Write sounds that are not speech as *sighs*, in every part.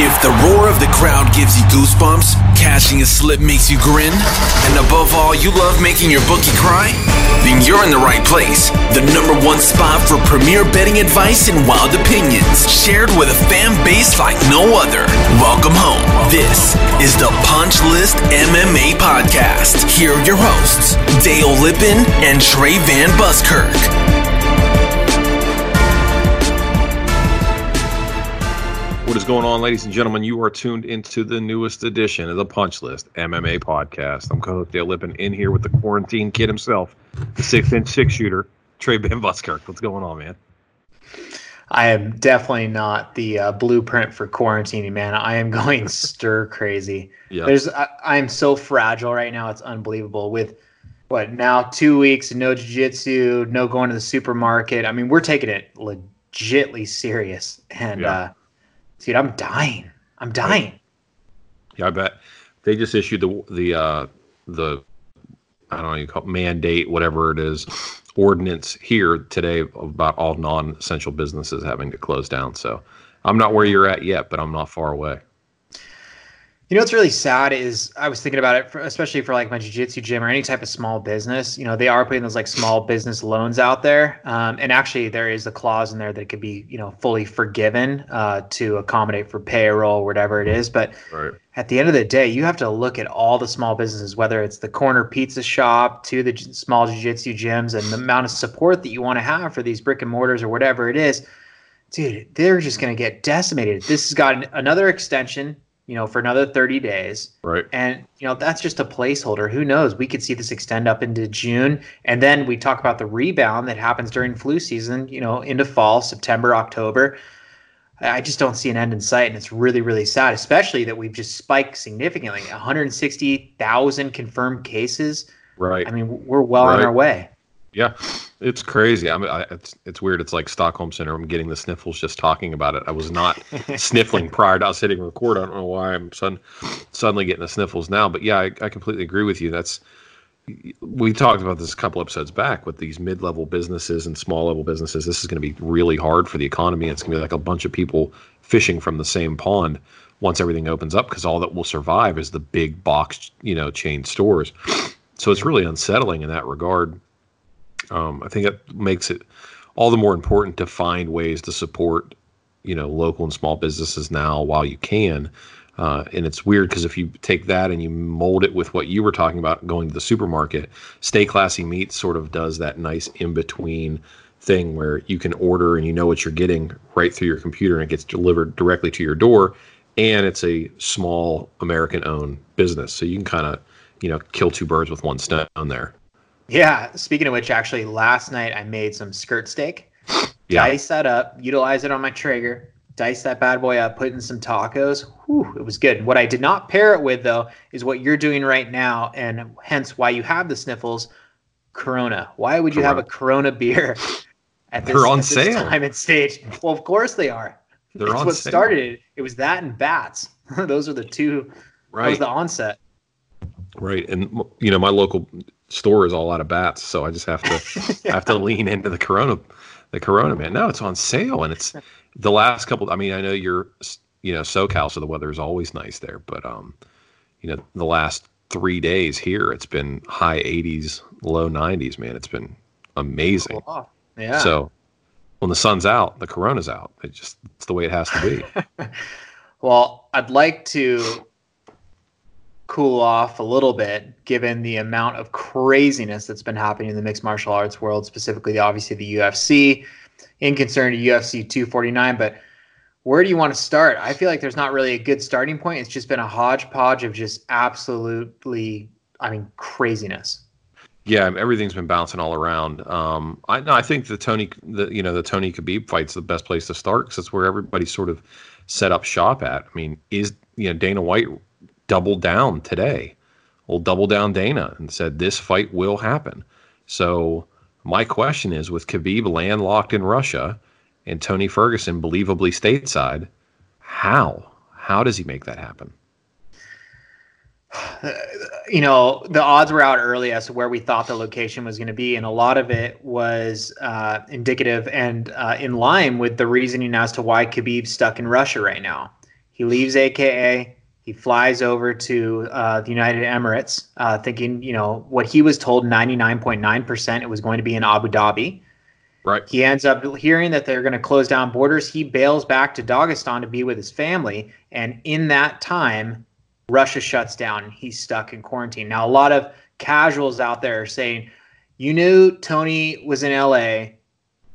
If the roar of the crowd gives you goosebumps, cashing a slip makes you grin, and above all, you love making your bookie cry, then you're in the right place. The number one spot for premier betting advice and wild opinions, shared with a fan base like no other. Welcome home. This is the Punch List MMA Podcast. Here are your hosts, Dale Lippin and Trey Van Buskirk. What is going on, ladies and gentlemen? You are tuned into the newest edition of the Punch List MMA podcast. I'm co-host Dale Lippin in here with the quarantine kid himself, the six-inch six shooter, Trey Van Buskirk. What's going on, man? I am definitely not the uh, blueprint for quarantining, man. I am going *laughs* stir crazy. Yeah. There's, I, I'm so fragile right now. It's unbelievable. With what now two weeks, no jiu-jitsu, no going to the supermarket. I mean, we're taking it legitly serious, and Yeah. uh, dude, I'm dying. I'm dying. Yeah, I bet they just issued the the uh, the I don't know you call it mandate, whatever it is, ordinance here today about all non-essential businesses having to close down. So I'm not where you're at yet, but I'm not far away. You know what's really sad is I was thinking about it, for, especially for like my jiu-jitsu gym or any type of small business. You know, they are putting those like small business loans out there, um, and actually there is a clause in there that could be you know fully forgiven uh, to accommodate for payroll, or whatever it is. But Right. at the end of the day, you have to look at all the small businesses, whether it's the corner pizza shop to the j- small jiu-jitsu gyms, and the amount of support that you want to have for these brick and mortars or whatever it is. Dude, they're just going to get decimated. This has got an, another extension, you know, for another 30 days. Right. And, you know, that's just a placeholder. Who knows? We could see this extend up into June. And then we talk about the rebound that happens during flu season, you know, into fall, September, October. I just don't see an end in sight. And it's really, really sad, especially that we've just spiked significantly 160,000 confirmed cases. Right. I mean, we're well on our way. Yeah, it's crazy. I mean, I, it's it's weird. It's like Stockholm syndrome. I'm getting the sniffles just talking about it. I was not *laughs* sniffling prior to us hitting record. I don't know why I'm sudden, suddenly getting the sniffles now. But yeah, I, I completely agree with you. That's we talked about this a couple episodes back with these mid-level businesses and small-level businesses. This is going to be really hard for the economy. It's going to be like a bunch of people fishing from the same pond once everything opens up because all that will survive is the big box, you know, chain stores. So it's really unsettling in that regard. Um, I think it makes it all the more important to find ways to support, you know, local and small businesses now while you can. Uh, and it's weird because if you take that and you mold it with what you were talking about going to the supermarket, Stay Classy Meats sort of does that nice in between thing where you can order and you know what you're getting right through your computer and it gets delivered directly to your door. And it's a small American owned business. So you can kind of, you know, kill two birds with one stone there. Yeah. Speaking of which, actually, last night I made some skirt steak. *sighs* Yeah. Dice that up, utilize it on my Traeger, dice that bad boy up, put in some tacos. Whew, it was good. What I did not pair it with, though, is what you're doing right now, and hence why you have the sniffles. Corona. Why would you have a Corona beer *laughs* at this, They're on at this sale. time and stage? Well, of course they are. They're It's on what sale. started it. It was that and bats. *laughs* Those are the two. Right. That was the onset. Right, and you know my local store is all out of bats, so I just have to I have to *laughs* lean into the Corona, the Corona man. No, it's on sale, and it's the last couple. I mean, I know you're you know SoCal, so the weather is always nice there, but um, you know the last three days here, it's been high 80s, low 90s. Man, it's been amazing. Cool. Yeah. So when the sun's out, the corona's out. It just it's the way it has to be. *laughs* well, I'd like to cool off a little bit given the amount of craziness that's been happening in the mixed martial arts world, specifically obviously the UFC, in concern to UFC 249, but where do you want to start? I feel like there's not really a good starting point. It's just been a hodgepodge of just absolutely, I mean, craziness. Yeah, everything's been bouncing all around. Um, I no, I think the Tony, the you know, the Tony Khabib fight's the best place to start because it's where everybody's sort of set up shop at. I mean, is you know Dana White doubled down today? Well, double down Dana and said this fight will happen. So my question is, with Khabib landlocked in Russia and Tony Ferguson believably stateside, how how does he make that happen? *sighs* you know, the odds were out early as to where we thought the location was going to be, and a lot of it was uh, indicative and uh, in line with the reasoning as to why Khabib's stuck in Russia right now. He leaves AKA, he flies over to uh, the United Emirates, uh, thinking, you know, what he was told 99.9% it was going to be in Abu Dhabi. Right. He ends up hearing that they're going to close down borders. He bails back to Dagestan to be with his family, and in that time, Russia shuts down. He's stuck in quarantine. Now, a lot of casuals out there are saying, you knew Tony was in LA.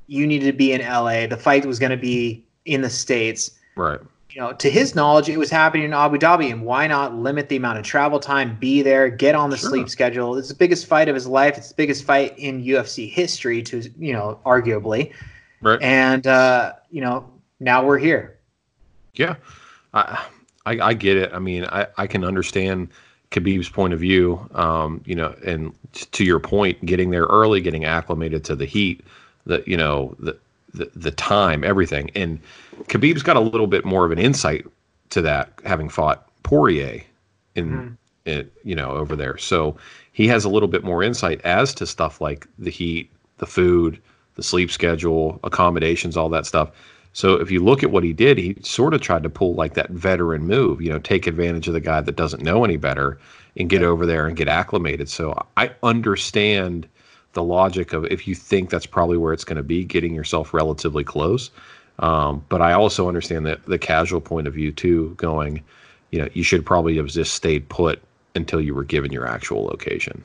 You needed to be in LA. The fight was going to be in the States. Right. You know, to his knowledge, it was happening in Abu Dhabi. And why not limit the amount of travel time, be there, get on the sure. sleep schedule? It's the biggest fight of his life. It's the biggest fight in UFC history, to, you know, arguably. Right. And, uh, you know, now we're here. Yeah. I, I, I get it. I mean, I, I can understand Khabib's point of view. Um, you know, and to your point, getting there early, getting acclimated to the heat, That you know the the, the time, everything. And Khabib's got a little bit more of an insight to that, having fought Poirier in, mm. in you know over there. So he has a little bit more insight as to stuff like the heat, the food, the sleep schedule, accommodations, all that stuff. So if you look at what he did, he sort of tried to pull like that veteran move, you know, take advantage of the guy that doesn't know any better and get over there and get acclimated. So I understand the logic of if you think that's probably where it's going to be, getting yourself relatively close. Um, but I also understand that the casual point of view too, going, you know, you should probably have just stayed put until you were given your actual location.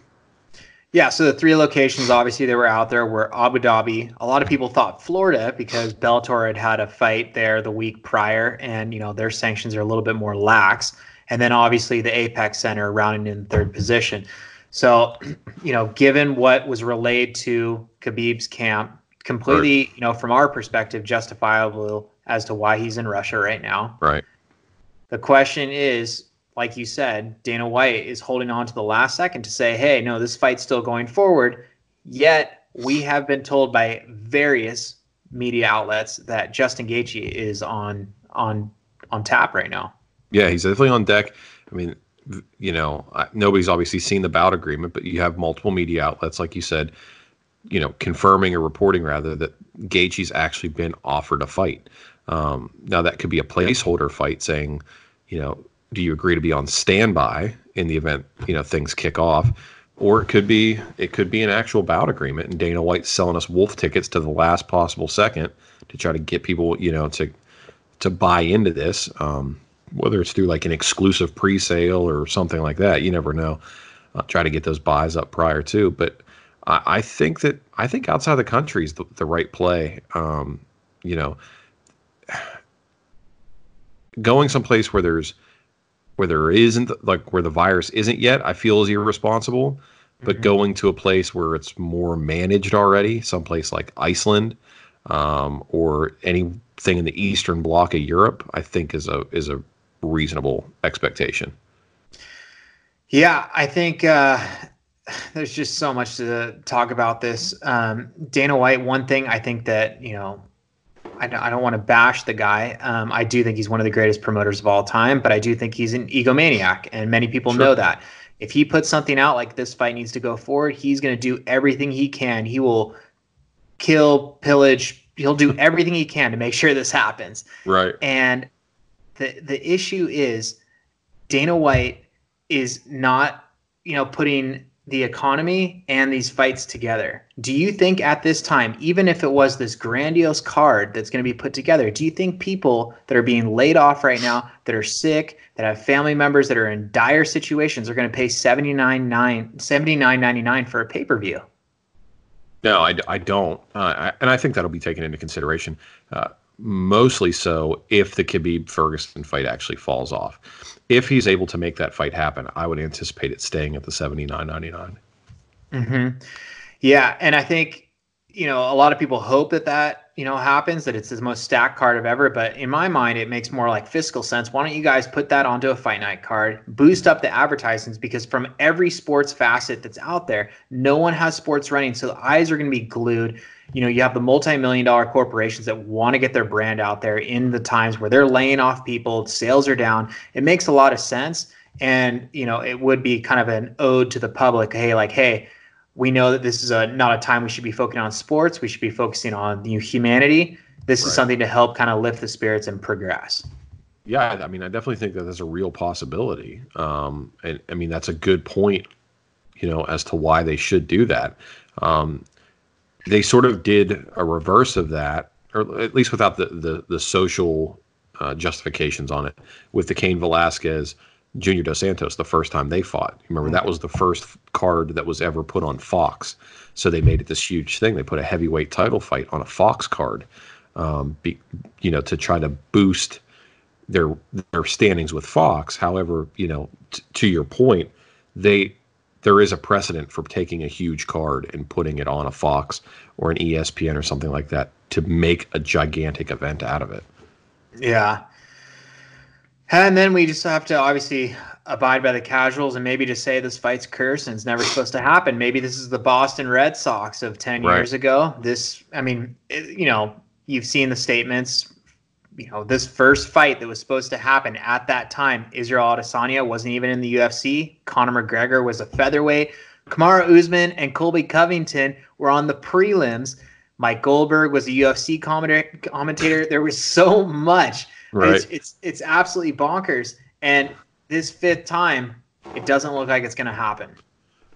Yeah, so the three locations obviously that were out there were Abu Dhabi. A lot of people thought Florida because Bellator had had a fight there the week prior, and you know their sanctions are a little bit more lax. And then obviously the Apex Center rounding in third position. So, *clears throat* you know, given what was relayed to Khabib's camp, completely, right. you know, from our perspective, justifiable as to why he's in Russia right now. Right. The question is, like you said, Dana White is holding on to the last second to say, hey, no, this fight's still going forward. Yet we have been told by various media outlets that Justin Gaethje is on on on tap right now. Yeah, he's definitely on deck. I mean, you know, nobody's obviously seen the bout agreement, but you have multiple media outlets, like you said, you know, confirming or reporting rather that Gaethje's actually been offered a fight. Um, now that could be a placeholder fight, saying, you know, do you agree to be on standby in the event you know things kick off or it could be it could be an actual bout agreement and Dana White's selling us wolf tickets to the last possible second to try to get people you know to to buy into this um, whether it's through like an exclusive pre-sale or something like that you never know uh, try to get those buys up prior to but I, I think that I think outside the country is the, the right play um, you know *sighs* going someplace where there's where there isn't like where the virus isn't yet, I feel is irresponsible. But mm-hmm. going to a place where it's more managed already, someplace like Iceland, um, or anything in the eastern bloc of Europe, I think is a is a reasonable expectation. Yeah, I think uh, there's just so much to talk about this. Um, Dana White, one thing I think that you know I don't, I don't want to bash the guy. Um, I do think he's one of the greatest promoters of all time, but I do think he's an egomaniac, and many people sure. know that. If he puts something out like this fight needs to go forward, he's going to do everything he can. He will kill, pillage. He'll do everything he can to make sure this happens. Right. And the the issue is Dana White is not, you know, putting the economy and these fights together. Do you think at this time, even if it was this grandiose card that's going to be put together, do you think people that are being laid off right now, that are sick, that have family members that are in dire situations, are going to pay $79.99 for a pay per view? No, I, I don't. Uh, I, and I think that'll be taken into consideration. Uh, mostly so if the Khabib Ferguson fight actually falls off. If he's able to make that fight happen, I would anticipate it staying at the 79.99. Mhm. Yeah, and I think you know a lot of people hope that that you know happens that it's the most stacked card of ever but in my mind it makes more like fiscal sense. Why don't you guys put that onto a fight night card boost up the advertisements because from every sports facet that's out there no one has sports running so the eyes are going to be glued. You know you have the multi-million dollar corporations that want to get their brand out there in the times where they're laying off people sales are down. It makes a lot of sense and you know it would be kind of an ode to the public hey like hey we know that this is a not a time we should be focusing on sports we should be focusing on you know, humanity this Right. is something to help kind of lift the spirits and progress Yeah, I- mean, I definitely think that there's a real possibility. Um, and I mean, that's a good point, you know, as to why they should do that. Um, they sort of did a reverse of that, or at least without the the, the social uh, justifications on it, with the Cain Velasquez Junior Dos Santos the first time they fought. Remember that was the first card that was ever put on Fox, so they made it this huge thing. They put a heavyweight title fight on a Fox card, um, be, you know, to try to boost their their standings with Fox. However, you know, t- to your point, they there is a precedent for taking a huge card and putting it on a Fox or an ESPN or something like that to make a gigantic event out of it. Yeah. And then we just have to obviously abide by the casuals and maybe just say this fight's cursed and it's never supposed to happen. Maybe this is the Boston Red Sox of 10 Right. years ago. This, I mean, it, you know, you've seen the statements. You know, this first fight that was supposed to happen at that time, Israel Adesanya wasn't even in the UFC. Conor McGregor was a featherweight. Kamaru Usman and Colby Covington were on the prelims. Mike Goldberg was a UFC commentator. commentator. There was so *laughs* much. Right. It's, it's it's absolutely bonkers. And this fifth time, it doesn't look like it's going to happen.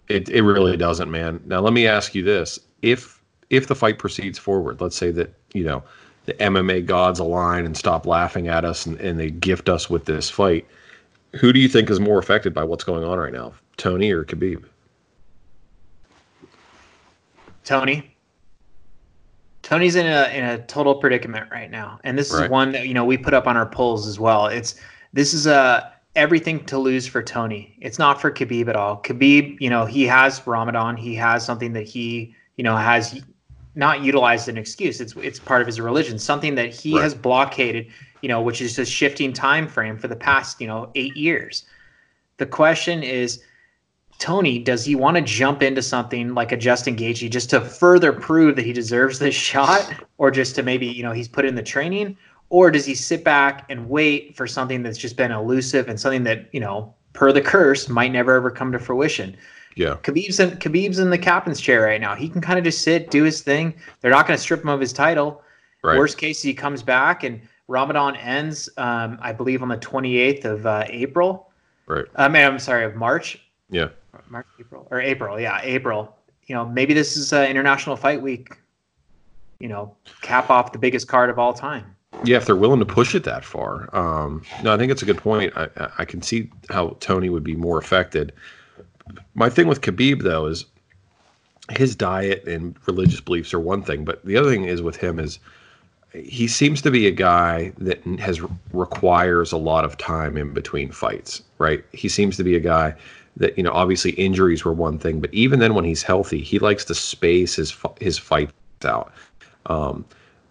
It it really doesn't, man. Now let me ask you this: if if the fight proceeds forward, let's say that you know the MMA gods align and stop laughing at us and, and they gift us with this fight, who do you think is more affected by what's going on right now, Tony or Khabib? Tony. Tony's in a in a total predicament right now, and this is Right. one that you know we put up on our polls as well. It's this is a everything to lose for Tony. It's not for Khabib at all. Khabib, you know, he has Ramadan. He has something that he you know has not utilized an excuse. It's it's part of his religion. Something that he Right. has blockaded. You know, which is a shifting time frame for the past you know eight years. The question is Tony, does he want to jump into something like a Justin Gaethje just to further prove that he deserves this shot, or just to maybe you know he's put in the training, or does he sit back and wait for something that's just been elusive and something that you know per the curse might never ever come to fruition? Yeah, Khabib's in, Khabib's in the captain's chair right now. He can kind of just sit, do his thing. They're not going to strip him of his title. right. Worst case, he comes back and Ramadan ends, um, I believe, on the 28th of uh, April. Right. I mean, I'm sorry, of March. Yeah. March, April, or April. Yeah, April. You know, maybe this is uh, International Fight Week. You know, cap off the biggest card of all time. Yeah, if they're willing to push it that far. Um, no, I think it's a good point. I, I- I can see how Tony would be more affected. My thing with Khabib though is his diet and religious beliefs are one thing, but the other thing is with him is he seems to be a guy that has requires a lot of time in between fights, right? He seems to be a guy that you know obviously injuries were one thing, but even then when he's healthy, he likes to space his his fights out. Um,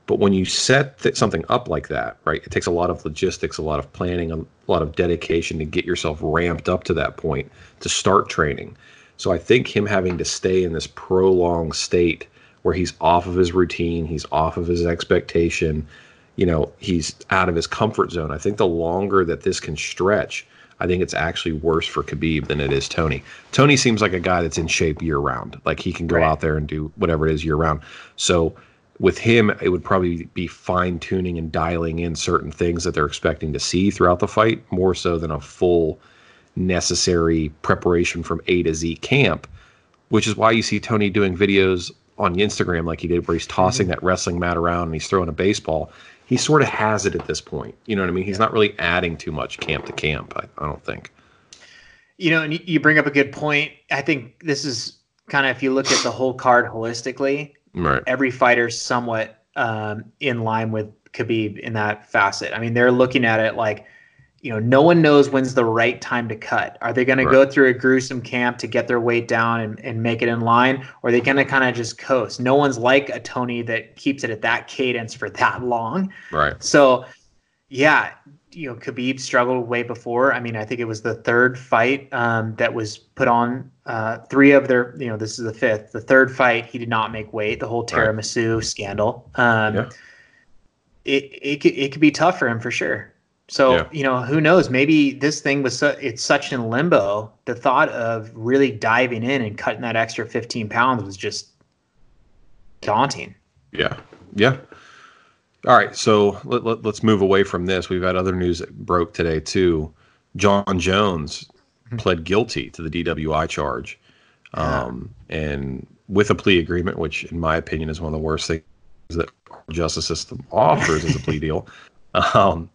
but when you set th- something up like that, right, it takes a lot of logistics, a lot of planning, a lot of dedication to get yourself ramped up to that point to start training. So I think him having to stay in this prolonged state where he's off of his routine, he's off of his expectation, you know, he's out of his comfort zone. I think the longer that this can stretch, I think it's actually worse for Khabib than it is Tony. Tony seems like a guy that's in shape year round. Like he can go Right. out there and do whatever it is year round. So with him, it would probably be fine tuning and dialing in certain things that they're expecting to see throughout the fight, more so than a full necessary preparation from A to Z camp which is why you see Tony doing videos on Instagram like he did, where he's tossing that wrestling mat around and he's throwing a baseball. He sort of has it at this point. You know what I mean? He's not really adding too much camp to camp. I, I don't think. You know, and you- you bring up a good point. I think this is kind of if you look at the whole card holistically, Right. every fighter's somewhat um, in line with Khabib in that facet. I mean, they're looking at it like, you know, no one knows when's the right time to cut. Are they going to go through a gruesome camp to get their weight down and, and make it in line? Or are they going to kind of just coast? No one's like a Tony that keeps it at that cadence for *laughs* that long. Right. So, yeah, you know, Khabib struggled way before. I mean, I think it was the third fight um, that was put on. Uh, three of their, you know, this is the fifth. The third fight, he did not make weight. The whole Right. tiramisu scandal. Um, Yeah. It it could, it could be tough for him for sure. So Yeah. you know, who knows? Maybe this thing was so, it's such in limbo. The thought of really diving in and cutting that extra fifteen pounds was just daunting. Yeah. Yeah. All right. So let, let, us move away from this. We've had other news that broke today, too. Jon Jones pled guilty to the DWI charge. Um, and with a plea agreement, which, in my opinion, is one of the worst things that our justice system offers as a plea deal. *laughs* Um,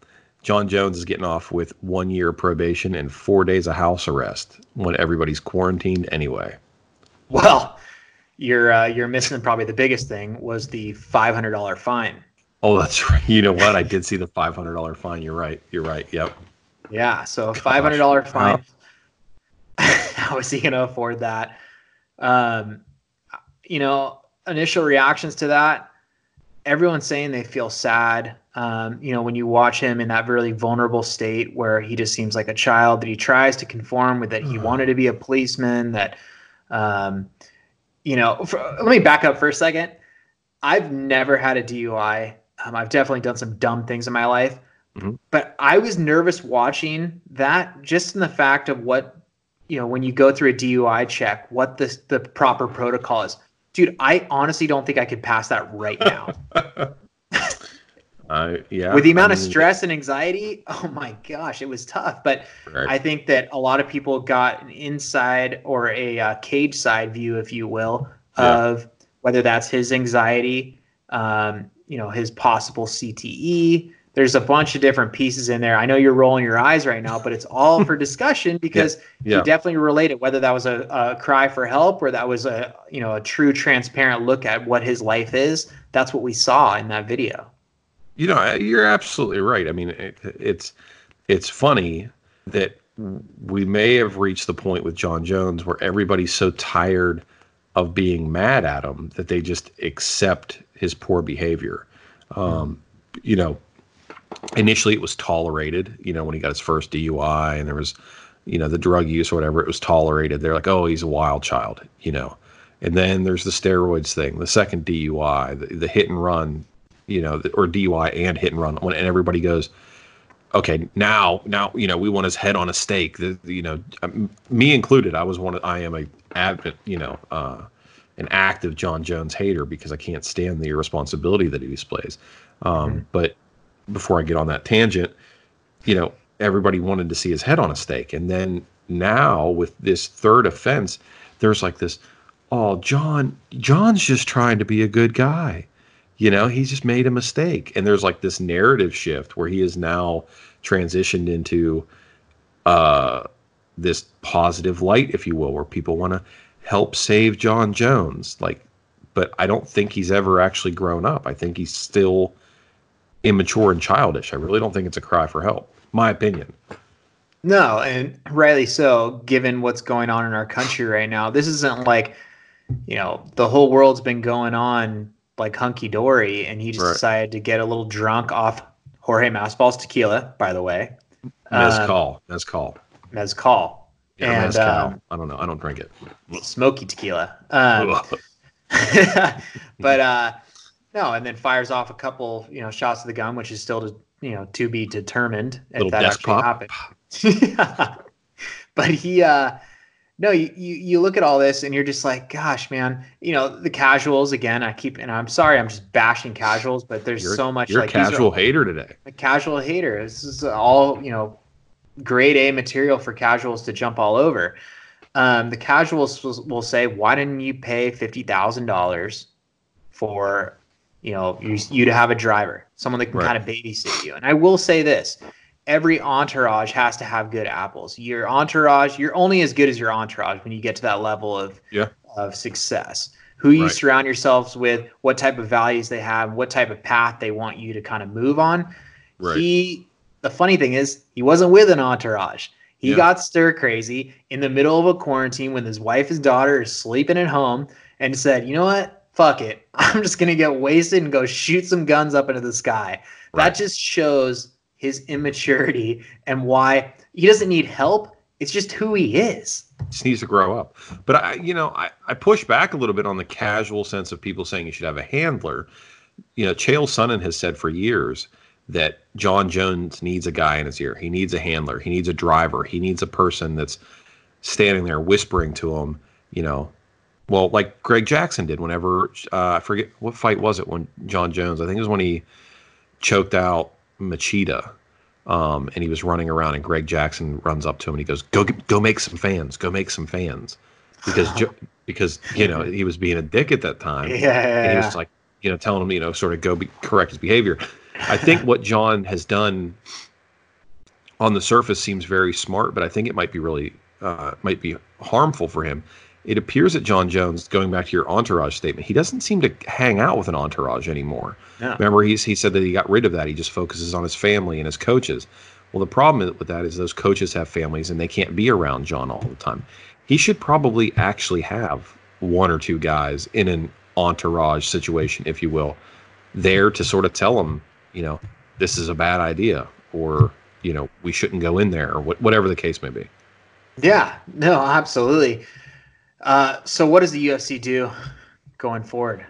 Jon Jones is getting off with one year probation and four days of house arrest when everybody's quarantined anyway. Well, you're uh, you're missing probably the biggest thing was the five hundred dollar fine. Oh, that's right. You know what? I did see the five hundred dollar fine. You're right. You're right. Yep. Yeah, so five hundred dollar fine. *laughs* How is he going to afford that? Um, you know, initial reactions to that, everyone's saying they feel sad. Um, you know, when you watch him in that really vulnerable state where he just seems like a child that he tries to conform with, that he wanted to be a policeman, that, um, you know, for, let me back up for a second. I've never had a DUI. Um, I've definitely done some dumb things in my life, but I was nervous watching that just in the fact of what, you know, when you go through a DUI check, what the the proper protocol is. Dude, I honestly don't think I could pass that right now. *laughs* Uh, yeah. With the amount I of stress and anxiety, oh my gosh, it was tough. But Right. I think that a lot of people got an inside or a uh, cage side view, if you will, Yeah. of whether that's his anxiety, um, you know, his possible CTE. There's a bunch of different pieces in there. I know you're rolling your eyes right now, but it's all *laughs* for discussion because Yeah. he definitely related whether that was a, a cry for help or that was a you know a true transparent look at what his life is. That's what we saw in that video. You know, you're absolutely right. I mean, it, it's it's funny that we may have reached the point with Jon Jones where everybody's so tired of being mad at him that they just accept his poor behavior. Um, you know, initially it was tolerated. You know, when he got his first DUI and there was, you know, the drug use or whatever, it was tolerated. They're like, oh, he's a wild child. You know, and then there's the steroids thing, the second DUI, the, the hit and run, you know, the, or DUI and hit and run. When and everybody goes, okay, now, now, you know, we want his head on a stake. The, you know, um, me included. I was one. Of, I am a advocate. You know, uh, an active Jon Jones hater because I can't stand the irresponsibility that he displays. Um, But before I get on that tangent, you know, everybody wanted to see his head on a stake. And then now with this third offense, there's like this, oh, Jon, Jon's just trying to be a good guy. You know, he's just made a mistake. And there's like this narrative shift where he is now transitioned into uh this positive light, if you will, where people want to help save Jon Jones. Like, but I don't think he's ever actually grown up. I think he's still immature and childish. I really don't think it's a cry for help. My opinion. No, and rightly so, given what's going on in our country right now. This isn't like, you know, the whole world's been going on like hunky dory, and he just Right. decided to get a little drunk off Jorge Masvidal's tequila, by the way. Um, Mezcal. Mezcal. Mezcal. Yeah, and mezcal. um, I don't know. I don't drink it. smoky tequila. Um, *laughs* but uh no, and then fires off a couple, you know, shots of the gun, which is still to you know to be determined if that actually pop. happened. *laughs* but he uh no, you, you you look at all this and you're just like, gosh, man, you know, the casuals again, I keep and I'm sorry, I'm just bashing casuals, but there's You're, so much you're like a casual hater today. a casual hater. This is all, you know, grade A material for casuals to jump all over. um, the casuals will, will say, "Why didn't you pay fifty thousand dollars for, you know, you, you to have a driver, someone that can Right. kind of babysit you?" And I will say this: every entourage has to have good apples. Your entourage, you're only as good as your entourage when you get to that level of Yeah. of success. Who you Right. surround yourselves with, what type of values they have, what type of path they want you to kind of move on. Right. He, the funny thing is, he wasn't with an entourage. He Yeah. got stir crazy in the middle of a quarantine when his wife and daughter is sleeping at home and said, you know what? Fuck it. *laughs* I'm just going to get wasted and go shoot some guns up into the sky. Right. That just shows his immaturity and why he doesn't need help. It's just who he is. just needs to grow up. But I, you know, I, I push back a little bit on the casual sense of people saying you should have a handler. You know, Chael Sonnen has said for years that Jon Jones needs a guy in his ear. He needs a handler. He needs a driver. He needs a person that's standing there whispering to him. You know, well, like Greg Jackson did whenever uh, I forget what fight was it when Jon Jones. I think it was when he choked out Machida um, and he was running around, and Greg Jackson runs up to him and he goes, "Go, go, make some fans. Go make some fans," because Jo- *laughs* because you know he was being a dick at that time, and he Yeah. was like, you know, telling him, you know, sort of go be, correct his behavior. I think what Jon has done on the surface seems very smart, but I think it might be really uh, might be harmful for him. It appears that Jon Jones, going back to your entourage statement, he doesn't seem to hang out with an entourage anymore. No. Remember, he's, he said that he got rid of that. He just focuses on his family and his coaches. Well, the problem with that is those coaches have families and they can't be around Jon all the time. He should probably actually have one or two guys in an entourage situation, if you will, there to sort of tell him, you know, this is a bad idea or, you know, we shouldn't go in there or what, whatever the case may be. Yeah, no, absolutely. Uh, so, what does the UFC do going forward?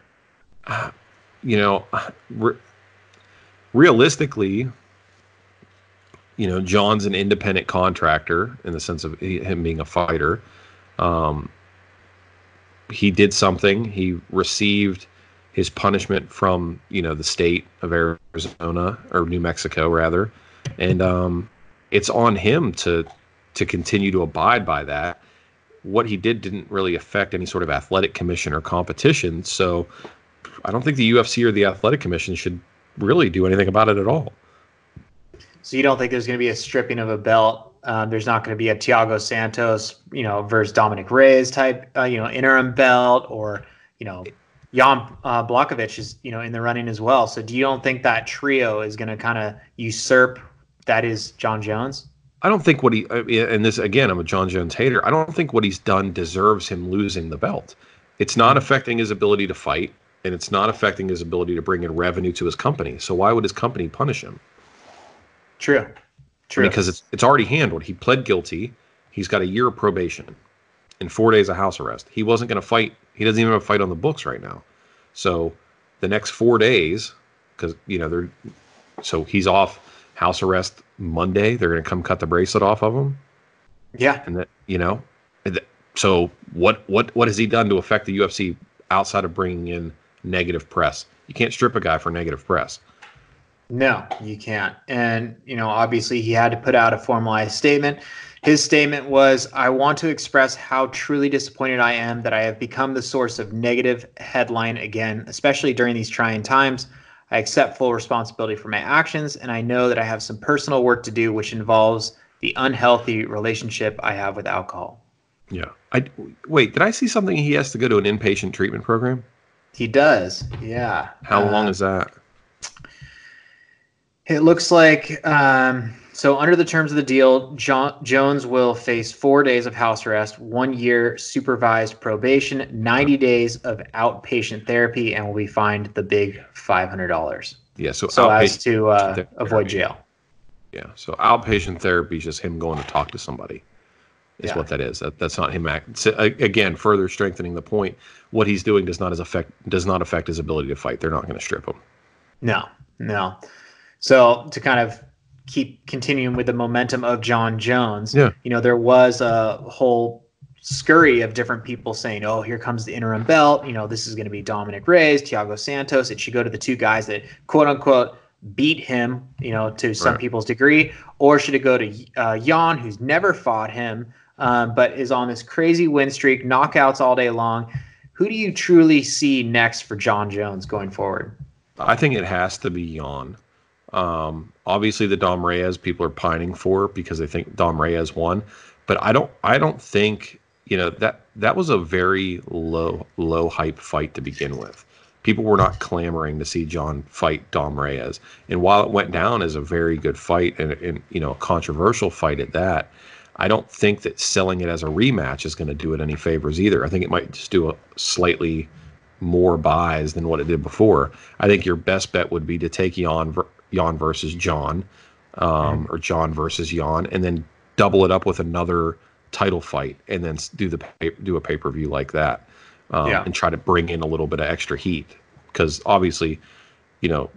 you know, re- realistically, you know, Jon's an independent contractor in the sense of him being a fighter. Um, he did something. He received his punishment from you know the state of Arizona or New Mexico rather, and um, it's on him to to continue to abide by that. What he did didn't really affect any sort of athletic commission or competition, so I don't think the UFC or the athletic commission should really do anything about it at all. So, you don't think there's going to be a stripping of a belt? Um, there's not going to be a Thiago Santos, you know, versus Dominic Reyes type, uh, you know, interim belt, or you know, Jan uh, Blachowicz is, you know, in the running as well. So, do you don't think that trio is going to kind of usurp that is Jon Jones? I don't think what he I mean, and this again, I'm a Jon Jones hater. I don't think what he's done deserves him losing the belt. It's not mm-hmm. affecting his ability to fight, and it's not affecting his ability to bring in revenue to his company. So why would his company punish him? True. True. Because it's it's already handled. He pled guilty. He's got a year of probation and four days of house arrest. He wasn't going to fight. He doesn't even have a fight on the books right now. So the next four days, because you know they're so he's off house arrest Monday. They're going to come cut the bracelet off of him, yeah. and that you know. So what what what has he done to affect the UFC outside of bringing in negative press? You can't strip a guy for negative press. No, you can't. And, you know, obviously he had to put out a formalized statement. His statement was I want to express how truly disappointed I am that I have become the source of negative headline again, especially during these trying times. I accept full responsibility for my actions, and I know that I have some personal work to do, which involves the unhealthy relationship I have with alcohol. Yeah. I wait. Did I see something? He has to go to an inpatient treatment program. He does, yeah. How Uh, long is that? It looks like um, so. Under the terms of the deal, jo- Jones will face four days of house arrest, one year supervised probation, ninety days of outpatient therapy, and will be fined the big five hundred dollars. Yeah. So, So as to uh, avoid jail. Yeah. So outpatient therapy is just him going to talk to somebody. Is Yeah. what that is. That, that's not him. Act, so, again, further strengthening the point. What he's doing does not as affect does not affect his ability to fight. They're not going to strip him. No, no. So to kind of keep continuing with the momentum of Jon Jones, Yeah. you know, there was a whole scurry of different people saying, "Oh, here comes the interim belt. You know, this is going to be Dominic Reyes, Thiago Santos. It should go to the two guys that quote unquote beat him. You know, to some Right. people's degree, or should it go to uh, Jan, who's never fought him?" um, but is on this crazy win streak, knockouts all day long. Who do you truly see next for Jon Jones going forward? I think it has to be Jan. Um, obviously, the Dom Reyes people are pining for because they think Dom Reyes won, but I don't. I don't think you know that that was a very low low hype fight to begin with. People were not clamoring to see Jon fight Dom Reyes, and while it went down as a very good fight and, and you know a controversial fight at that, I don't think that selling it as a rematch is going to do it any favors either. I think it might just do a slightly more buys than what it did before. I think your best bet would be to take Jan Jan versus Jon, um, or Jon versus Jan, and then double it up with another title fight, and then do the pay, do a pay per view like that, um, yeah. and try to bring in a little bit of extra heat because obviously, you know,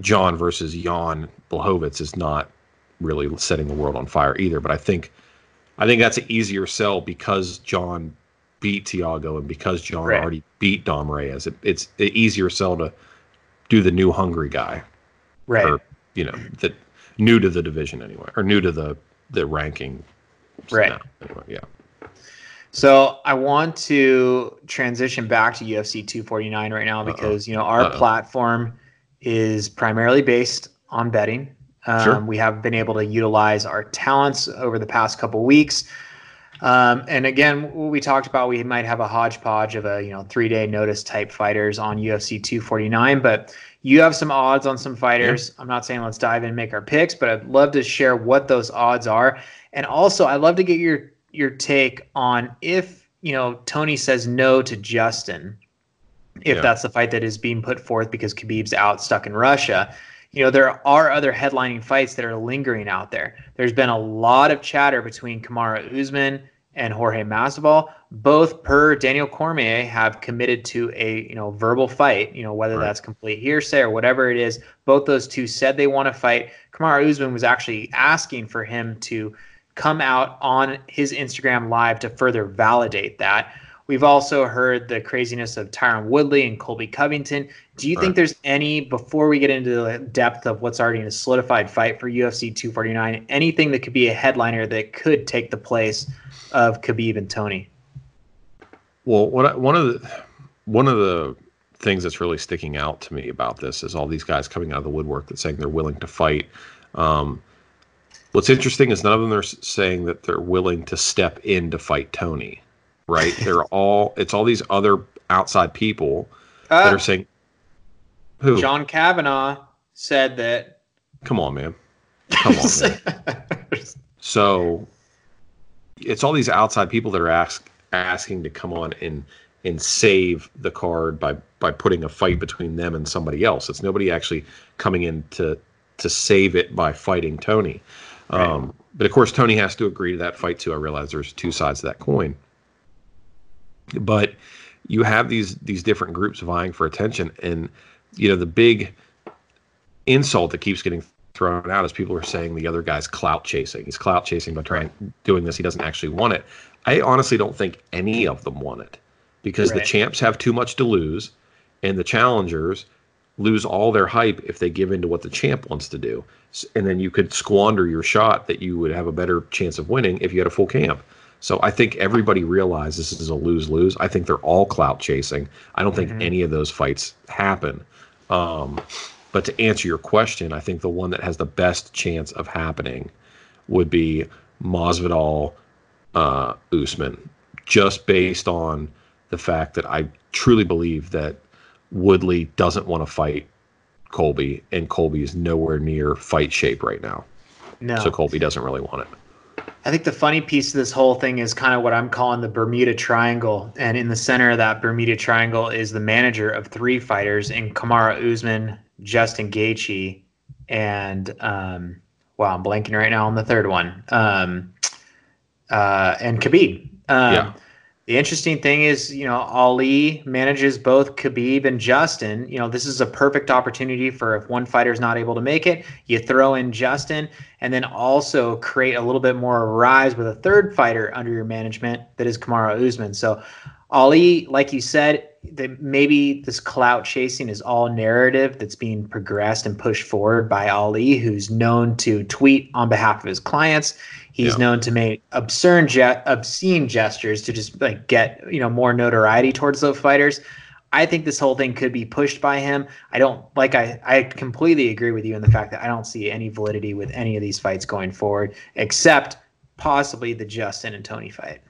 Jon versus Jan Blachowicz is not really setting the world on fire either. But I think, I think that's an easier sell because Jon beat Thiago and because Jon right. already beat Dom Reyes. It, it's an easier sell to do the new hungry guy right? Or, you know, that new to the division anyway, or new to the the ranking, right? Anyway, yeah. So I want to transition back to UFC 249 right now because Uh-oh. you know our Uh-oh. platform is primarily based on betting. Um, sure. We have been able to utilize our talents over the past couple weeks. Um, and again, what we talked about, we might have a hodgepodge of a you know three day notice type fighters on UFC 249, but you have some odds on some fighters. Yeah. I'm not saying let's dive in and make our picks, but I'd love to share what those odds are. And also, I'd love to get your your take on if you know Tony says no to Justin, if yeah. that's the fight that is being put forth because Khabib's out stuck in Russia. You know, there are other headlining fights that are lingering out there. There's been a lot of chatter between Kamaru Usman and Jorge Masvidal, both per Daniel Cormier have committed to a you know verbal fight. You know whether right. that's complete hearsay or whatever it is. Both those two said they want to fight. Kamaru Usman was actually asking for him to come out on his Instagram live to further validate that. We've also heard the craziness of Tyron Woodley and Colby Covington. Do you right. think there's any, before we get into the depth of what's already in a solidified fight for UFC 249, anything that could be a headliner that could take the place of Khabib and Tony? Well, what one of the one of the things that's really sticking out to me about this is all these guys coming out of the woodwork that saying they're willing to fight. Um, what's interesting is none of them are saying that they're willing to step in to fight Tony. Right? *laughs* they're all it's all these other outside people uh, that are saying. Who? John Kavanagh said that. Come on, man. Come on, man. *laughs* so it's all these outside people that are ask, asking to come on and and save the card by by putting a fight between them and somebody else. It's nobody actually coming in to to save it by fighting Tony. Right. Um, but of course, Tony has to agree to that fight too. I realize there's two sides to that coin. But you have these these different groups vying for attention, and you know the big insult that keeps getting thrown out is people are saying the other guy's clout chasing. He's clout chasing by trying doing this. He doesn't actually want it. I honestly don't think any of them want it because right. the champs have too much to lose, and the challengers lose all their hype if they give in to what the champ wants to do. And then you could squander your shot that you would have a better chance of winning if you had a full camp. So I think everybody realizes this is a lose lose. I think they're all clout chasing. I don't think mm-hmm. any of those fights happen. Um, but to answer your question, I think the one that has the best chance of happening would be Masvidal uh, Usman, just based on the fact that I truly believe that Woodley doesn't want to fight Colby, and Colby is nowhere near fight shape right now. No. So Colby doesn't really want it. I think the funny piece of this whole thing is kind of what I'm calling the Bermuda Triangle. And in the center of that Bermuda Triangle is the manager of three fighters in Kamaru Usman, Justin Gaethje, and um, wow, I'm blanking right now on the third one. Um, uh, and Khabib. Um, yeah. The interesting thing is, you know, Ali manages both Khabib and Justin. You know, this is a perfect opportunity for if one fighter is not able to make it, you throw in Justin, and then also create a little bit more rise with a third fighter under your management that is Kamaru Usman. So Ali, like you said, that maybe this clout chasing is all narrative that's being progressed and pushed forward by Ali, who's known to tweet on behalf of his clients. He's yeah. known to make absurd, ge- obscene gestures to just like get you know more notoriety towards those fighters. I think this whole thing could be pushed by him. I don't like I I completely agree with you in the fact that I don't see any validity with any of these fights going forward except possibly the Justin and Tony fight.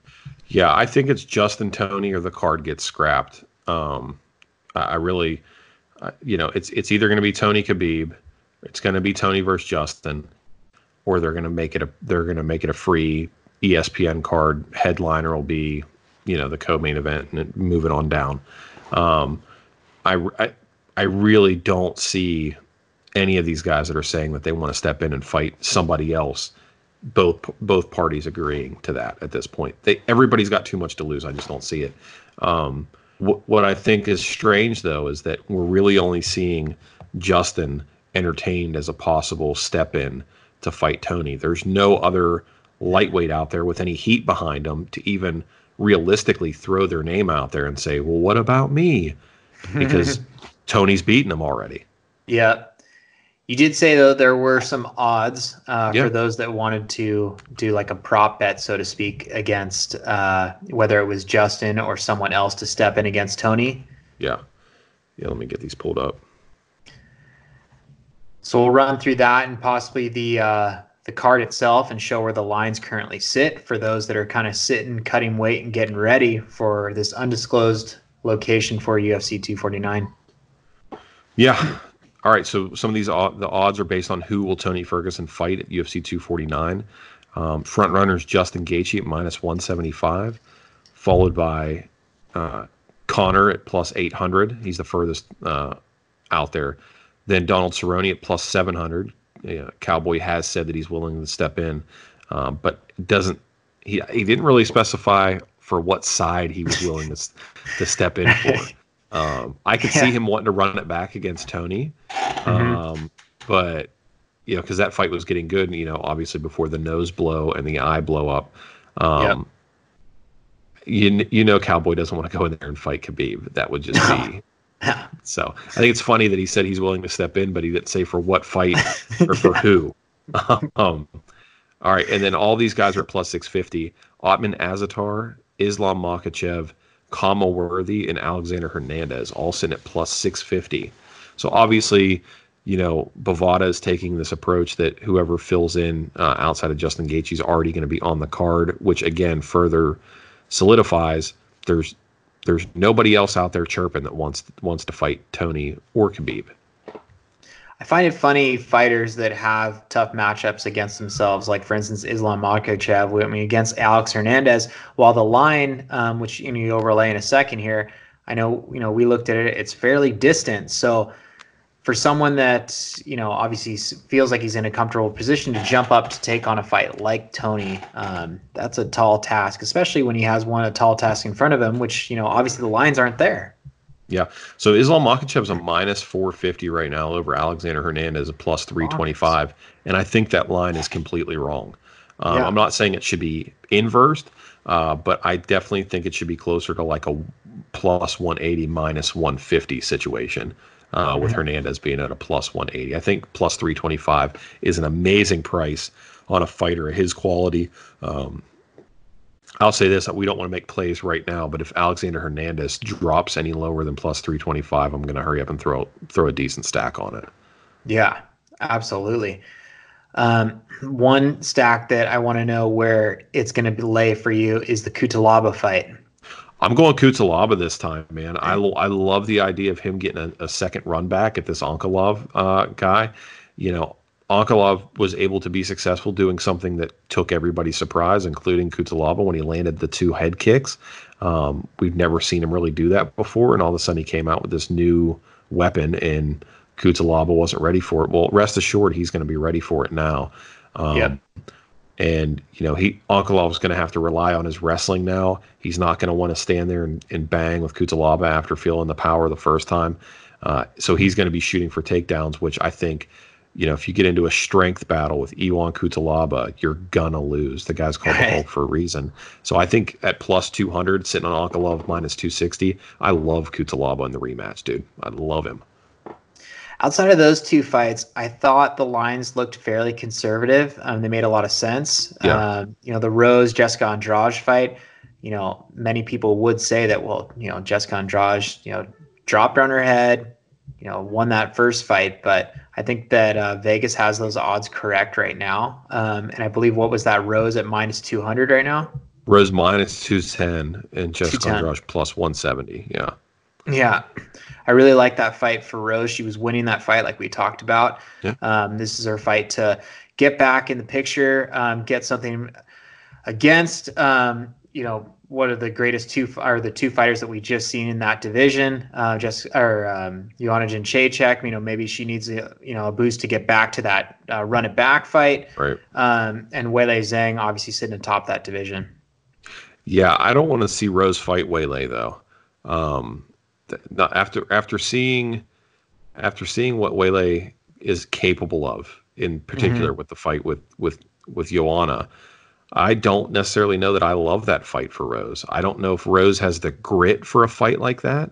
Yeah, I think it's Justin Tony or the card gets scrapped. Um, I really, uh, you know, it's it's either going to be Tony Khabib, it's going to be Tony versus Justin, or they're going to make it a they're going to make it a free ESPN card. Headliner will be, you know, the co-main event and move it on down. Um, I, I I really don't see any of these guys that are saying that they want to step in and fight somebody else both both parties agreeing to that at this point. They everybody's got too much to lose. I just don't see it. Um, wh- what I think is strange though is that we're really only seeing Justin entertained as a possible step in to fight Tony. There's no other lightweight out there with any heat behind them to even realistically throw their name out there and say, "Well, what about me?" *laughs* Because Tony's beaten them already. Yeah, you did say though there were some odds uh, yeah. for those that wanted to do like a prop bet, so to speak, against uh, whether it was Justin or someone else to step in against Tony. Yeah, yeah. Let me get these pulled up. So we'll run through that and possibly the uh, the card itself and show where the lines currently sit for those that are kind of sitting, cutting weight, and getting ready for this undisclosed location for UFC 249. Yeah, all right, so some of these the odds are based on who will Tony Ferguson fight at UFC 249. Um, front runners Justin Gaethje at minus 175, followed by uh, Conor at plus 800. He's the furthest uh, out there. Then Donald Cerrone at plus 700. You know, Cowboy has said that he's willing to step in, um, but doesn't. He he didn't really specify for what side he was willing to *laughs* to step in for. Um, I could yeah. see him wanting to run it back against Tony, mm-hmm. um, but you know, because that fight was getting good. You know, obviously before the nose blow and the eye blow up. Um, yep. You you know, Cowboy doesn't want to go in there and fight Khabib. That would just *laughs* be. *laughs* so I think it's funny that he said he's willing to step in, but he didn't say for what fight or for *laughs* who. *laughs* um, all right, and then all these guys are at plus six fifty. Ottman Azaitar, Islam Makhachev, Khama Worthy and Alexander Hernandez, all sitting at plus 650. So obviously, you know, Bovada is taking this approach that whoever fills in uh, outside of Justin Gaethje is already going to be on the card, which again further solidifies there's there's nobody else out there chirping that wants wants to fight Tony or Khabib. I find it funny fighters that have tough matchups against themselves, like for instance Islam Makhachev, against Alex Hernandez. While the line, um, which you, know, you overlay in a second here, I know you know we looked at it; it's fairly distant. So for someone that you know obviously feels like he's in a comfortable position to jump up to take on a fight like Tony, um, that's a tall task, especially when he has one a tall task in front of him, which you know obviously the lines aren't there. Yeah. So Islam Makhachev's a minus 450 right now over Alexander Hernandez, a plus 325. And I think that line is completely wrong. Um, yeah. I'm not saying it should be inversed, uh, but I definitely think it should be closer to like a plus 180 minus 150 situation. Uh, with Hernandez being at a plus 180. I think plus 325 is an amazing price on a fighter of his quality. Um, I'll say this: we don't want to make plays right now, but if Alexander Hernandez drops any lower than plus three twenty five, I'm going to hurry up and throw throw a decent stack on it. Yeah, absolutely. Um, one stack that I want to know where it's going to lay for you is the Cutelaba fight. I'm going Cutelaba this time, man. I, I love the idea of him getting a, a second run back at this Ankalaev uh, guy. You know, Ankalaev was able to be successful doing something that took everybody surprise, including Cutelaba when he landed the two head kicks. Um, we've never seen him really do that before, and all of a sudden he came out with this new weapon, and Cutelaba wasn't ready for it. Well, rest assured, he's going to be ready for it now. Um, yep. And you know, he is going to have to rely on his wrestling now. He's not going to want to stand there and, and bang with Cutelaba after feeling the power the first time. Uh, so he's going to be shooting for takedowns, which I think you know, if you get into a strength battle with Ion Cutelaba, you're gonna lose. The guy's called the Hulk for a reason. So I think at plus 200, sitting on Ankalaev minus 260, I love Cutelaba in the rematch, dude. I love him. Outside of those two fights, I thought the lines looked fairly conservative. Um, they made a lot of sense. Yeah. Um, you know, the Rose Jessica Andrade fight. You know, many people would say that. Well, you know, Jessica Andrade, you know, dropped on her head. You know, won that first fight, but I think that uh, Vegas has those odds correct right now. Um, and I believe what was that Rose at minus two hundred right now? Rose minus 210 and Jessica 210. Andrade plus 170. Yeah. Yeah, I really like that fight for Rose. She was winning that fight, like we talked about. Yeah. Um, this is her fight to get back in the picture, um, get something against, um, you know, one of the greatest two are the two fighters that we just seen in that division. Uh, just or um, Joanna Jędrzejczyk, You know, maybe she needs a you know a boost to get back to that uh, run it back fight. Right. Um, and Weili Zhang obviously sitting atop that division. Yeah, I don't want to see Rose fight Weili though. Um, not after after seeing after seeing what Weili is capable of, in particular with the fight with with with Joanna, I don't necessarily know that I love that fight for Rose. I don't know if Rose has the grit for a fight like that.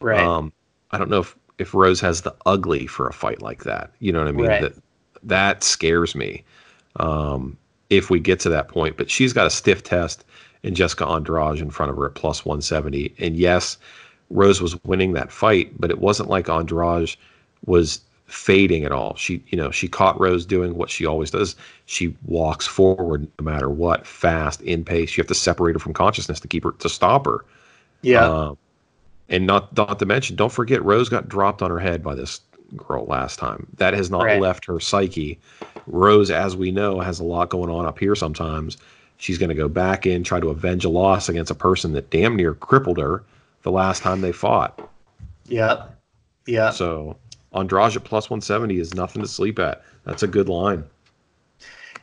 Right. Um, I don't know if if Rose has the ugly for a fight like that. You know what I mean? Right. That that scares me. Um, if we get to that point, but she's got a stiff test in Jessica Andrade in front of her at plus 170. And yes, Rose was winning that fight, but it wasn't like Andrade was fading at all. She, you know, she caught Rose doing what she always does. She walks forward no matter what, fast, in pace. You have to separate her from consciousness to keep her to stop her. yeah. Um, and not not to mention, don't forget Rose got dropped on her head by this girl last time. That has not Right. left her psyche. Rose, as we know, has a lot going on up here sometimes. She's going to go back in, try to avenge a loss against a person that damn near crippled her the last time they fought. Yep. Yeah. So Andrade at plus 170 is nothing to sleep at. That's a good line.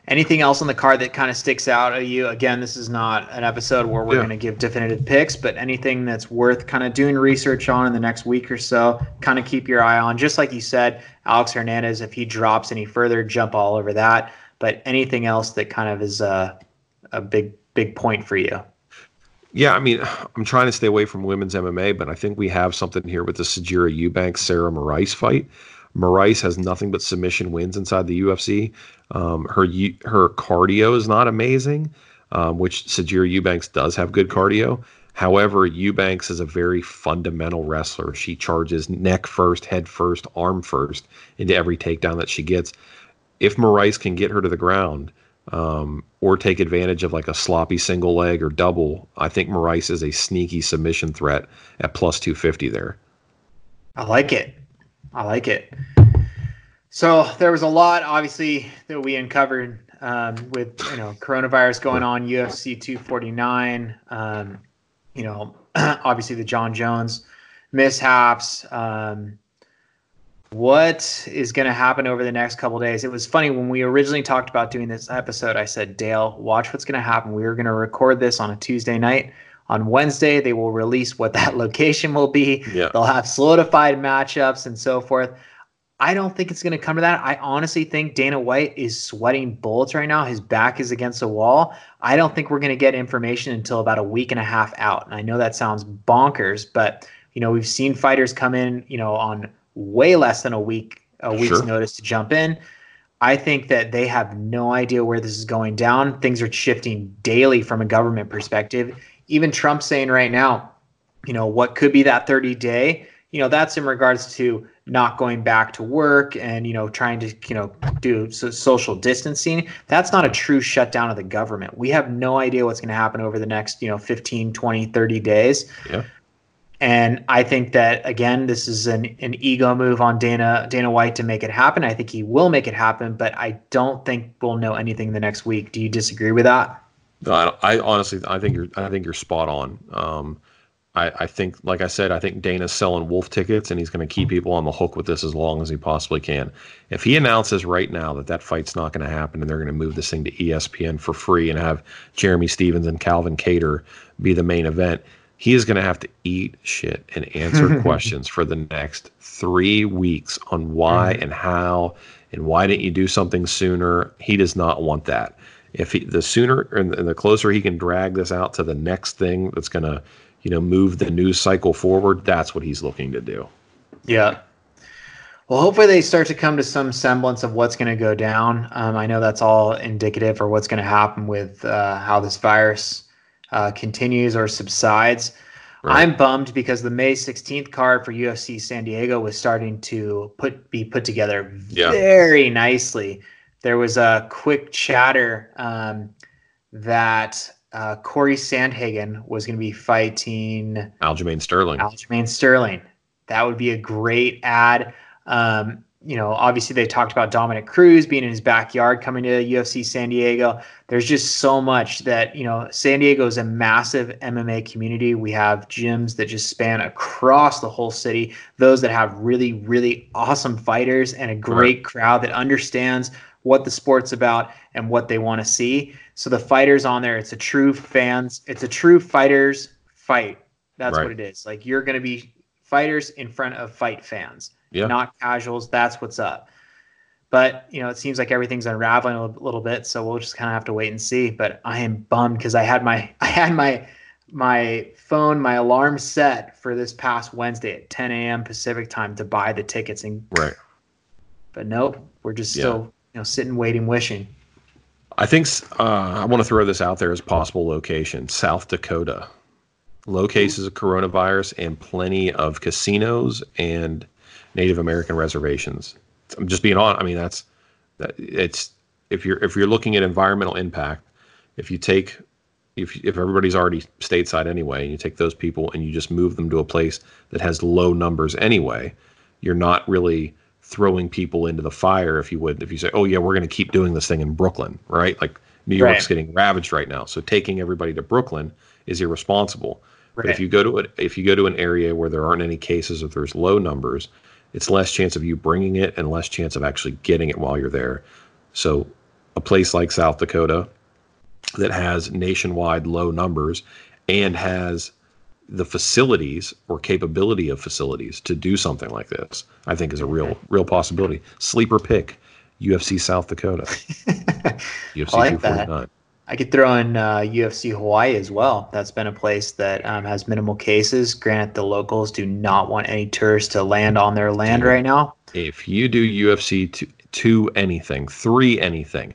Anything else on the card that kind of sticks out at you? Again, this is not an episode where we're Yeah. going to give definitive picks, but anything that's worth kind of doing research on in the next week or so, kind of keep your eye on. Just like you said, Alex Hernandez, if he drops any further, jump all over that. But anything else that kind of is a, a big, big point for you? Yeah, I mean, *sighs* I'm trying to stay away from women's MMA, but I think we have something here with the Sijara Eubanks Sarah Moraes fight. Moraes has nothing but submission wins inside the UFC. Um, her her cardio is not amazing, um, which Sijara Eubanks does have good cardio. However, Eubanks is a very fundamental wrestler. She charges neck first, head first, arm first into every takedown that she gets. If Moraes can get her to the ground, um, or take advantage of like a sloppy single leg or double, I think Moraes is a sneaky submission threat at plus 250 there. I like it. I like it. So there was a lot, obviously, that we uncovered um, with you know coronavirus going on, UFC 249. Um, you know, *clears throat* obviously the Jon Jones mishaps. Um, what is going to happen over the next couple days? It was funny when we originally talked about doing this episode. I said, Dale, watch what's going to happen. We are going to record this on a Tuesday night. On Wednesday, they will release what that *laughs* location will be. Yeah. They'll have solidified matchups and so forth. I don't think it's going to come to that. I honestly think Dana White is sweating bullets right now. His back is against the wall. I don't think we're going to get information until about a week and a half out. And I know that sounds bonkers, but you know, we've seen fighters come in, you know, on way less than a week, a week's Sure. notice to jump in. I think that they have no idea where this is going down. Things are shifting daily from a government perspective. Even Trump saying right now, you know, what could be that 30 day, you know, that's in regards to not going back to work and, you know, trying to, you know, do so social distancing. That's not a true shutdown of the government. We have no idea what's going to happen over the next, you know, 15, 20, 30 days. Yeah. And I think that again, this is an, an ego move on Dana Dana White to make it happen. I think he will make it happen, but I don't think we'll know anything the next week. Do you disagree with that? No, I, I honestly, I think you're, I think you're spot on. Um, I, I think, like I said, I think Dana's selling wolf tickets, and he's going to keep people on the hook with this as long as he possibly can. If he announces right now that that fight's not going to happen, and they're going to move this thing to ESPN for free and have Jeremy Stephens and Calvin Kattar be the main event, he is going to have to eat shit and answer *laughs* questions for the next three weeks on why and how and why didn't you do something sooner? He does not want that. If he, the sooner and the closer he can drag this out to the next thing that's going to, you know, move the news cycle forward, that's what he's looking to do. Yeah. Well, hopefully they start to come to some semblance of what's going to go down. Um, I know that's all indicative or what's going to happen with uh, how this virus uh, continues or subsides. Right. I'm bummed because the May 16th card for UFC San Diego was starting to put be put together yeah. very nicely. There was a quick chatter um, that uh, Corey Sandhagen was going to be fighting Aljamain Sterling. Aljamain Sterling. That would be a great ad. Um, you know, obviously they talked about Dominick Cruz being in his backyard coming to UFC San Diego. There's just so much that, you know, San Diego is a massive MMA community. We have gyms that just span across the whole city, those that have really, really awesome fighters and a great crowd that understands what the sport's about and what they want to see. So the fighters on there, it's a true fans, it's a true fighters fight. That's right. what it is. Like you're going to be fighters in front of fight fans yeah. not casuals. That's what's up. But you know, it seems like everything's unraveling a little bit, so we'll just kind of have to wait and see. But I am bummed because I had my *laughs* I had my my phone, my alarm set for this past Wednesday at 10 a.m. Pacific time to buy the tickets and right. But nope, we're just yeah. still you know sitting, waiting, wishing. I think uh, I want to throw this out there as possible location: South Dakota. Low cases of coronavirus and plenty of casinos and Native American reservations. I'm just being on. I mean, that's that. It's if you're if you're looking at environmental impact, if you take if if everybody's already stateside anyway, and you take those people and you just move them to a place that has low numbers anyway, you're not really throwing people into the fire if you would if you say, oh yeah, we're going to keep doing this thing in Brooklyn, right? Like New York's right. getting ravaged right now, so taking everybody to Brooklyn is irresponsible. Right. But if you go to it, if you go to an area where there aren't any cases, if there's low numbers, it's less chance of you bringing it and less chance of actually getting it while you're there. So, a place like South Dakota that has nationwide low numbers and has the facilities or capability of facilities to do something like this, I think is a real real possibility. Sleeper pick, UFC South Dakota. *laughs* UFC I like 249. That. I could throw in uh, UFC Hawaii as well. That's been a place that um, has minimal cases. Granted, the locals do not want any tourists to land on their land right now. If you do UFC two, two anything, three anything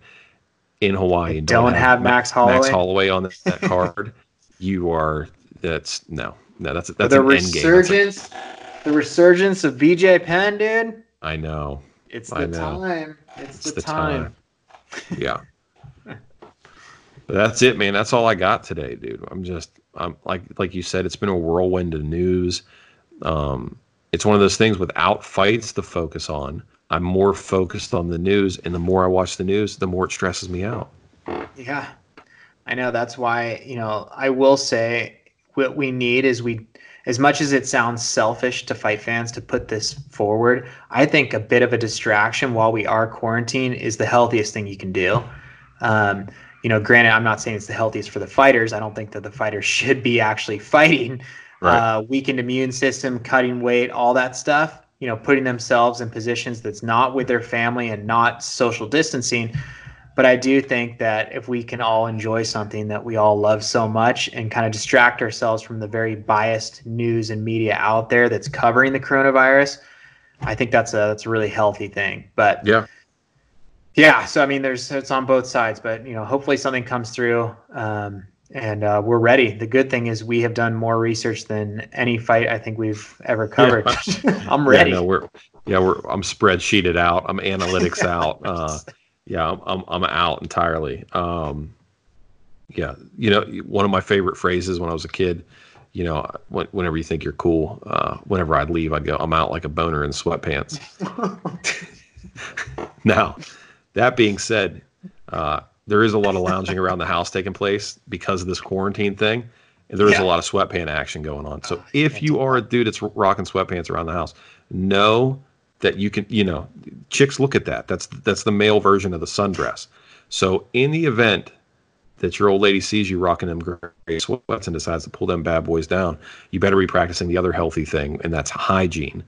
in Hawaii, don't, don't, have, have Max Holloway, Max Holloway on that *laughs* card, you are that's no, no, that's that's the resurgence, the resurgence of BJ Penn, dude. I know. It's the time. It's, it's the, the, time. time. Yeah. That's it, man. That's all I got today, dude. I'm just, I'm like, like you said, it's been a whirlwind of news. Um, it's one of those things without fights to focus on. I'm more focused on the news, and the more I watch the news, the more it stresses me out. Yeah, I know. That's why you know I will say what we need is we, as much as it sounds selfish to fight fans to put this forward, I think a bit of a distraction while we are quarantined is the healthiest thing you can do. Um, you know, granted, I'm not saying it's the healthiest for the fighters. I don't think that the fighters *laughs* should be actually fighting. Right. Uh, weakened immune system, cutting weight, all that stuff. You know, putting themselves in positions that's not with their family and not social distancing. But I do think that if we can all enjoy something that we all love so much and kind of distract ourselves from the very biased news and media out there that's covering the coronavirus, I think that's a that's a really healthy thing. But yeah yeah, so I mean, there's it's on both sides, but you know, hopefully something comes through, um, and uh, we're ready. The good thing is we have done more research than any fight I think we've ever covered. Yeah. *laughs* I'm ready. Yeah, no, we're yeah, we're I'm spreadsheeted out. I'm analytics *laughs* out. Uh, yeah, I'm, I'm I'm out entirely. Um, yeah, you know, one of my favorite phrases when I was a kid. You know, whenever you think you're cool, uh, whenever I'd leave, I'd go, "I'm out like a boner in sweatpants." *laughs* now that being said, uh, there is a lot of lounging around the house taking place because of this quarantine thing. And there is yeah. a lot of sweatpant action going on. So if you are a dude that's rocking sweatpants around the house, know that you can, you know, chicks look at that. That's that's the male version of the sundress. So in the event that your old lady sees you rocking them gray sweats and decides to pull them bad boys down, you better be practicing the other healthy thing, and that's hygiene.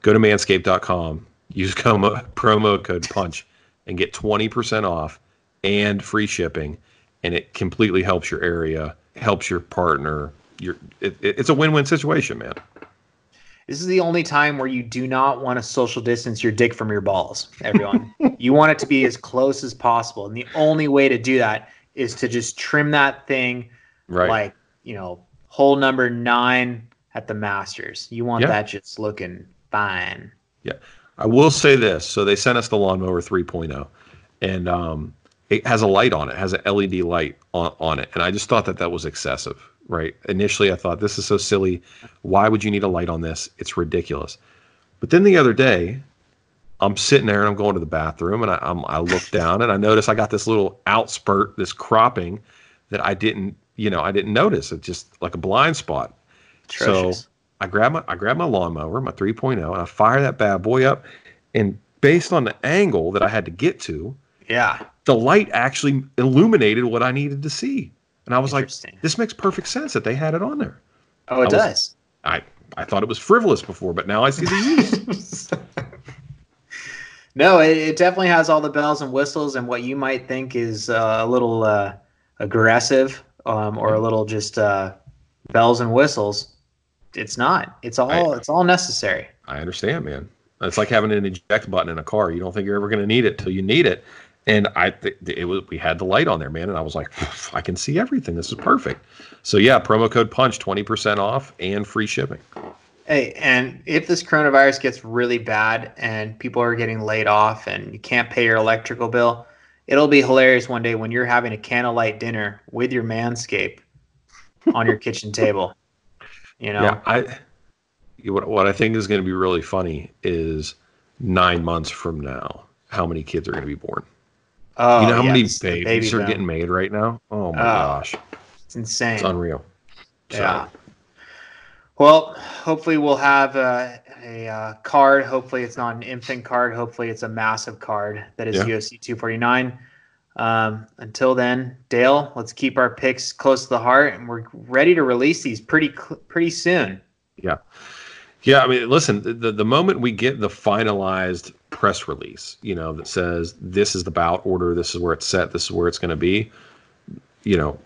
Go to manscaped.com use *laughs* promo, promo code punch and get 20% off and free shipping and it completely helps your area helps your partner your it, it's a win-win situation man. This is the only time where you do not want to social distance your dick from your balls everyone. *laughs* You want it to be as close as possible and the only way to do that is to just trim that thing right. like you know hole number nine at the masters. You want Yeah. that just looking fine. Yeah. I will say this. So they sent us the lawnmower 3.0 and um, it has a light on it, has an LED light on, on it. And I just thought that that was excessive, right? Initially, I thought this is so silly. Why would you need a light on this? It's ridiculous. But then the other day, I'm sitting there and I'm going to the bathroom and I, I'm, I look *laughs* down and I notice I got this little outspurt, this cropping that I didn't, you know, I didn't notice. It's just like a blind spot. Atrocious. So I grab my I grab my lawnmower, my 3.0, and I fire that bad boy up. And based on the angle that I had to get to, yeah the light actually illuminated what I needed to see. And I was like, this makes perfect sense that they had it on there. oh it I was- does I I thought it was frivolous before, but now I see the use. *laughs* No, it, it definitely has all the bells and whistles, and what you might think is uh, a little uh, aggressive um, or a little just uh, bells and whistles. It's not. It's all. I- it's all necessary. I understand, man. It's like having an eject button in a car. You don't think you're ever going to need it till you need it. And I, th- it was we had the light on there, man, and I was like, I can see everything. This is perfect. So yeah, promo code punch twenty percent off and free shipping. Hey, and if this coronavirus gets really bad and people are getting laid off and you can't pay your electrical bill, it'll be hilarious one day when you're having a candlelight dinner with your manscape on your kitchen table. You know, Yeah, I. What what I think is going to be really funny is nine months from now, how many kids are going to be born? oh, you know how yeah, many this is the babies are getting made right now? Oh my Oh, gosh, It's insane. it's unreal. So, Yeah. Well, hopefully we'll have uh, a uh, card. Hopefully it's not an infant card. Hopefully it's a massive card that is Yeah. UFC 249. Um, until then, Dale, let's keep our picks close to the heart, and we're ready to release these pretty pretty soon. Yeah. Yeah, I mean, listen, the, the moment we get the finalized press release, you know, that says this is the bout order, this is where it's set, this is where it's going to be, you know,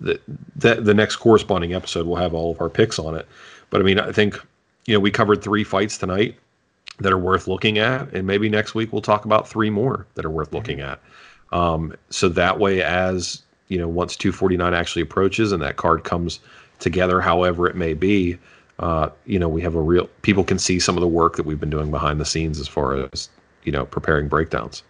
the, the the next corresponding episode will have all of our picks on it. But I mean, I think, you know, we covered three fights tonight that are worth looking at, and maybe next week we'll talk about three more that are worth looking at. Um, so that way, as you know, once 249 actually approaches and that card comes together, however it may be, uh, you know, we have a real people can see some of the work that we've been doing behind the scenes as far as you know preparing breakdowns.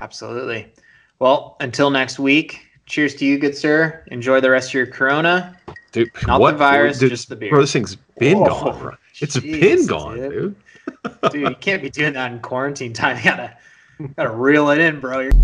Absolutely. Well, until next week. Cheers to you, good sir. Enjoy the rest of your Corona. Dude, Not the virus, just the beer. Bro, this thing's been Whoa. gone. Bro. It's *laughs* Jeez, been gone, dude. dude. Dude, you can't be doing that in quarantine time. *laughs* You gotta, *laughs* gotta reel it in, bro. You're-